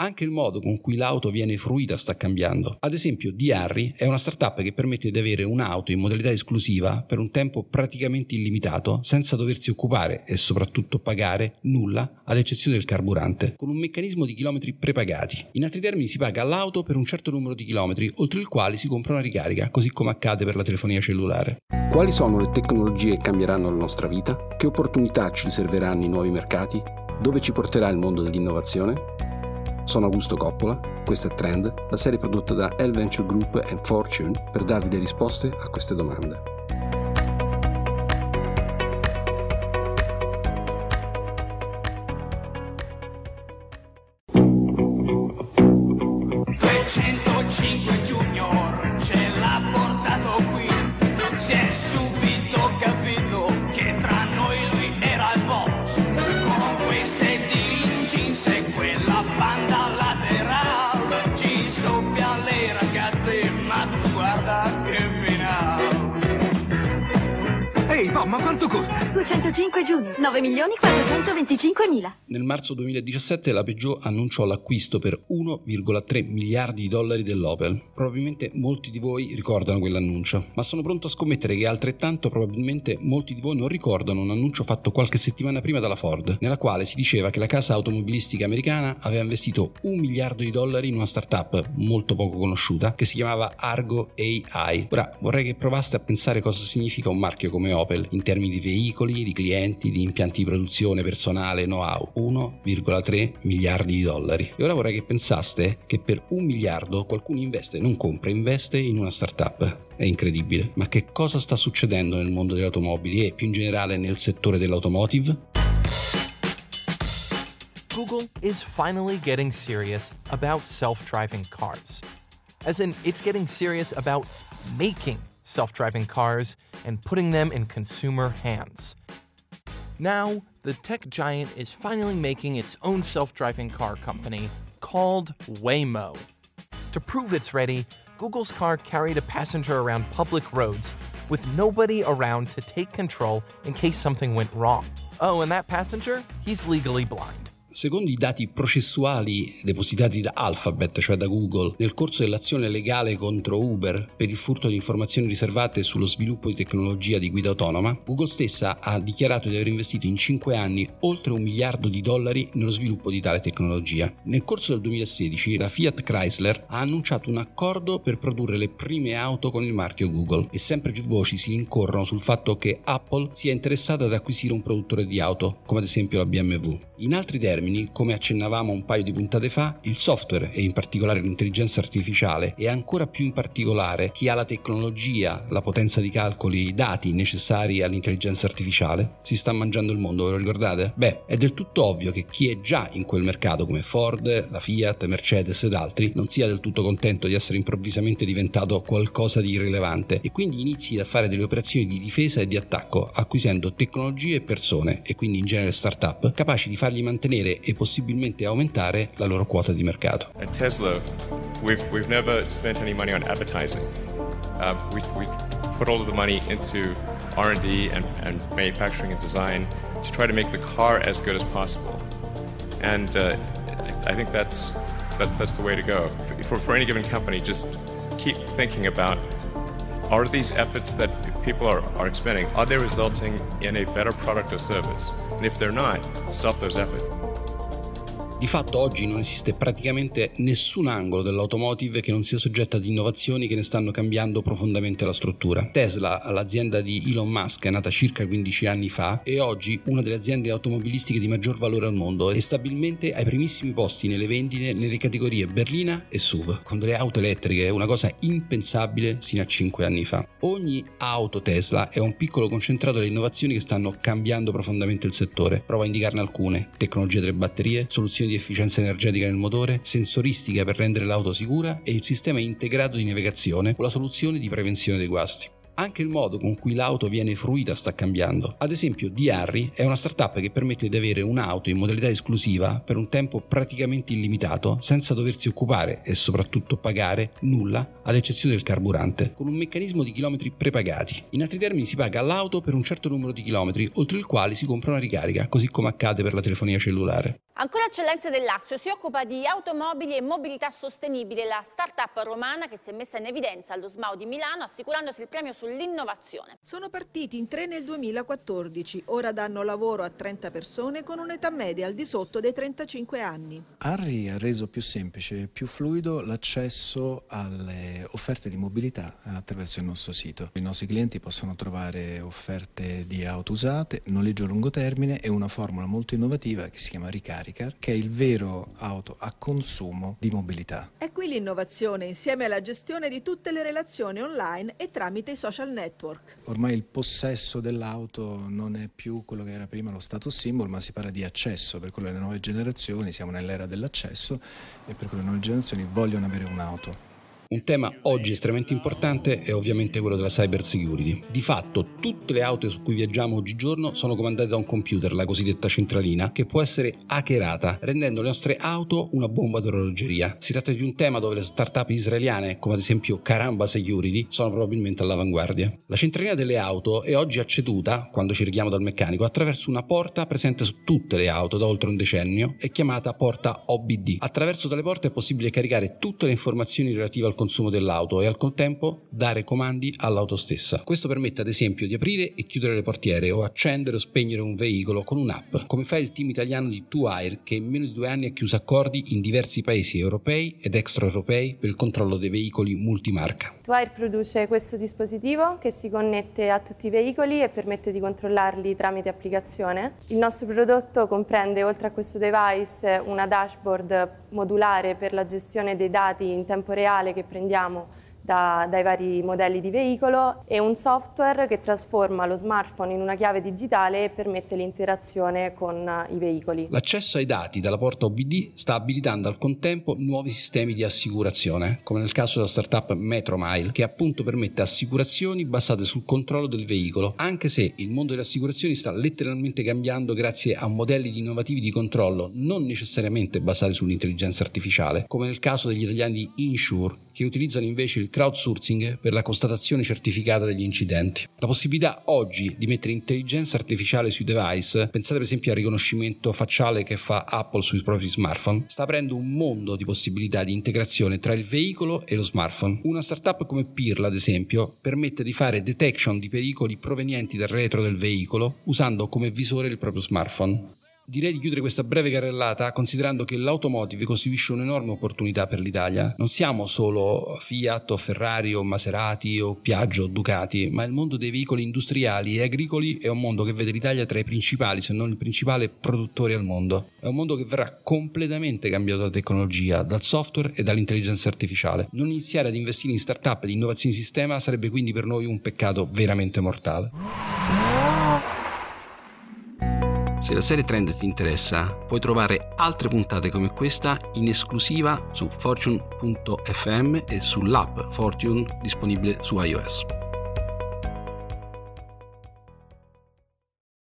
Anche il modo con cui l'auto viene fruita sta cambiando. Ad esempio, Diarry è una startup che permette di avere un'auto in modalità esclusiva per un tempo praticamente illimitato, senza doversi occupare e soprattutto pagare nulla, ad eccezione del carburante, con un meccanismo di chilometri prepagati. In altri termini, si paga l'auto per un certo numero di chilometri, oltre il quale si compra una ricarica, così come accade per la telefonia cellulare. Quali sono le tecnologie che cambieranno la nostra vita? Che opportunità ci riserveranno i nuovi mercati? Dove ci porterà il mondo dell'innovazione? Sono Augusto Coppola, questo è Trend, la serie prodotta da L Venture Group e Fortune per darvi le risposte a queste domande. Ma quanto costa? 205 Junior, 9 milioni 425 mila. Nel marzo 2017 la Peugeot annunciò l'acquisto per 1,3 miliardi di dollari dell'Opel. Probabilmente molti di voi ricordano quell'annuncio, ma sono pronto a scommettere che altrettanto probabilmente molti di voi non ricordano un annuncio fatto qualche settimana prima dalla Ford, nella quale si diceva che la casa automobilistica americana aveva investito un miliardo di dollari in una startup molto poco conosciuta che si chiamava Argo AI. Ora vorrei che provaste a pensare cosa significa un marchio come Opel in termini di veicoli, di clienti, di impianti di produzione, personale, know-how. 1,3 miliardi di dollari. E ora vorrei che pensaste che per un miliardo qualcuno investe, non compra, investe in una startup. È incredibile. Ma che cosa sta succedendo nel mondo delle automobili e più in generale nel settore dell'automotive? Google is finally getting serious about self-driving cars. As in, it's getting serious about making self driving cars and putting them in consumer hands. Now, the tech giant is finally making its own self driving car company called Waymo. To prove it's ready, Google's car carried a passenger around public roads with nobody around to take control in case something went wrong. Oh, and that passenger? He's legally blind. Secondo i dati processuali depositati da Alphabet, cioè da Google, nel corso dell'azione legale contro Uber per il furto di informazioni riservate sullo sviluppo di tecnologia di guida autonoma, Google stessa ha dichiarato di aver investito in 5 anni oltre un miliardo di dollari nello sviluppo di tale tecnologia. Nel corso del 2016 la Fiat Chrysler ha annunciato un accordo per produrre le prime auto con il marchio Google e sempre più voci si rincorrono sul fatto che Apple sia interessata ad acquisire un produttore di auto, come ad esempio la BMW. In altri termini, termini, come accennavamo un paio di puntate fa, il software e in particolare l'intelligenza artificiale e ancora più in particolare chi ha la tecnologia, la potenza di calcoli, i dati necessari all'intelligenza artificiale, si sta mangiando il mondo, ve lo ricordate? Beh, è del tutto ovvio che chi è già in quel mercato come Ford, la Fiat, Mercedes ed altri non sia del tutto contento di essere improvvisamente diventato qualcosa di irrilevante e quindi inizi a fare delle operazioni di difesa e di attacco acquisendo tecnologie e persone e quindi in genere start-up capaci di fargli mantenere mantenere e possibilmente aumentare la loro quota di mercato. At Tesla, we've, we've never spent any money on advertising. Uh, we, we put all of the money into R&D and, and manufacturing and design to try to make the car as good as possible. And uh, I think that's, that, that's the way to go. For, for any given company, just keep thinking about are these efforts that people are, are expending, are they resulting in a better product or service? And if they're not, stop those efforts. Di fatto oggi non esiste praticamente nessun angolo dell'automotive che non sia soggetta ad innovazioni che ne stanno cambiando profondamente la struttura. Tesla, l'azienda di Elon Musk, è nata circa 15 anni fa, è oggi una delle aziende automobilistiche di maggior valore al mondo e stabilmente ai primissimi posti nelle vendite nelle categorie berlina e SUV, con delle auto elettriche, una cosa impensabile sino a 5 anni fa. Ogni auto Tesla è un piccolo concentrato delle innovazioni che stanno cambiando profondamente il settore. Prova a indicarne alcune: tecnologia delle batterie, soluzioni di efficienza energetica nel motore, sensoristica per rendere l'auto sicura e il sistema integrato di navigazione con la soluzione di prevenzione dei guasti. Anche il modo con cui l'auto viene fruita sta cambiando. Ad esempio, Diarri è una startup che permette di avere un'auto in modalità esclusiva per un tempo praticamente illimitato senza doversi occupare e soprattutto pagare nulla ad eccezione del carburante, con un meccanismo di chilometri prepagati. In altri termini si paga l'auto per un certo numero di chilometri oltre il quale si compra una ricarica, così come accade per la telefonia cellulare. Ancora Eccellenze del Lazio si occupa di automobili e mobilità sostenibile, la start-up romana che si è messa in evidenza allo SMAU di Milano assicurandosi il premio sull'innovazione. Sono partiti in tre nel 2014, ora danno lavoro a 30 persone con un'età media al di sotto dei 35 anni. Arri ha reso più semplice e più fluido l'accesso alle offerte di mobilità attraverso il nostro sito. I nostri clienti possono trovare offerte di auto usate, noleggio a lungo termine e una formula molto innovativa che si chiama Ricarica Caricar, che è il vero auto a consumo di mobilità. È qui l'innovazione insieme alla gestione di tutte le relazioni online e tramite i social network. Ormai il possesso dell'auto non è più quello che era prima lo status symbol, ma si parla di accesso, per quello le nuove generazioni, siamo nell'era dell'accesso e per quello le nuove generazioni vogliono avere un'auto. Un tema oggi estremamente importante è ovviamente quello della cyber security. Di fatto tutte le auto su cui viaggiamo oggigiorno sono comandate da un computer, la cosiddetta centralina, che può essere hackerata, rendendo le nostre auto una bomba d'orologeria. Si tratta di un tema dove le start-up israeliane, come ad esempio Caramba Security, sono probabilmente all'avanguardia. La centralina delle auto è oggi acceduta, quando ci richiamo dal meccanico, attraverso una porta presente su tutte le auto da oltre un decennio e chiamata porta OBD. Attraverso tale porta è possibile caricare tutte le informazioni relative al consumo dell'auto e al contempo dare comandi all'auto stessa. Questo permette ad esempio di aprire e chiudere le portiere o accendere o spegnere un veicolo con un'app, come fa il team italiano di 2Air che in meno di due anni ha chiuso accordi in diversi paesi europei ed extraeuropei per il controllo dei veicoli multimarca. 2Air produce questo dispositivo che si connette a tutti i veicoli e permette di controllarli tramite applicazione. Il nostro prodotto comprende oltre a questo device una dashboard modulare per la gestione dei dati in tempo reale che prendiamo da, dai vari modelli di veicolo e un software che trasforma lo smartphone in una chiave digitale e permette l'interazione con i veicoli. L'accesso ai dati dalla porta OBD sta abilitando al contempo nuovi sistemi di assicurazione, come nel caso della startup Metromile, che appunto permette assicurazioni basate sul controllo del veicolo, anche se il mondo delle assicurazioni sta letteralmente cambiando grazie a modelli innovativi di controllo non necessariamente basati sull'intelligenza artificiale, come nel caso degli italiani Insure, che utilizzano invece il crowdsourcing per la constatazione certificata degli incidenti. La possibilità oggi di mettere intelligenza artificiale sui device, pensate per esempio al riconoscimento facciale che fa Apple sui propri smartphone, sta aprendo un mondo di possibilità di integrazione tra il veicolo e lo smartphone. Una startup come Pirla, ad esempio, permette di fare detection di pericoli provenienti dal retro del veicolo usando come visore il proprio smartphone direi di chiudere questa breve carrellata considerando che l'automotive costituisce un'enorme opportunità per l'Italia. Non siamo solo Fiat o Ferrari o Maserati o Piaggio o Ducati, ma il mondo dei veicoli industriali e agricoli è un mondo che vede l'Italia tra i principali, se non il principale produttore al mondo. È un mondo che verrà completamente cambiato dalla tecnologia, dal software e dall'intelligenza artificiale. Non iniziare ad investire in start-up e di innovazioni di sistema sarebbe quindi per noi un peccato veramente mortale. Se la serie Trend ti interessa, puoi trovare altre puntate come questa in esclusiva su fortune.fm e sull'app Fortune disponibile su iOS.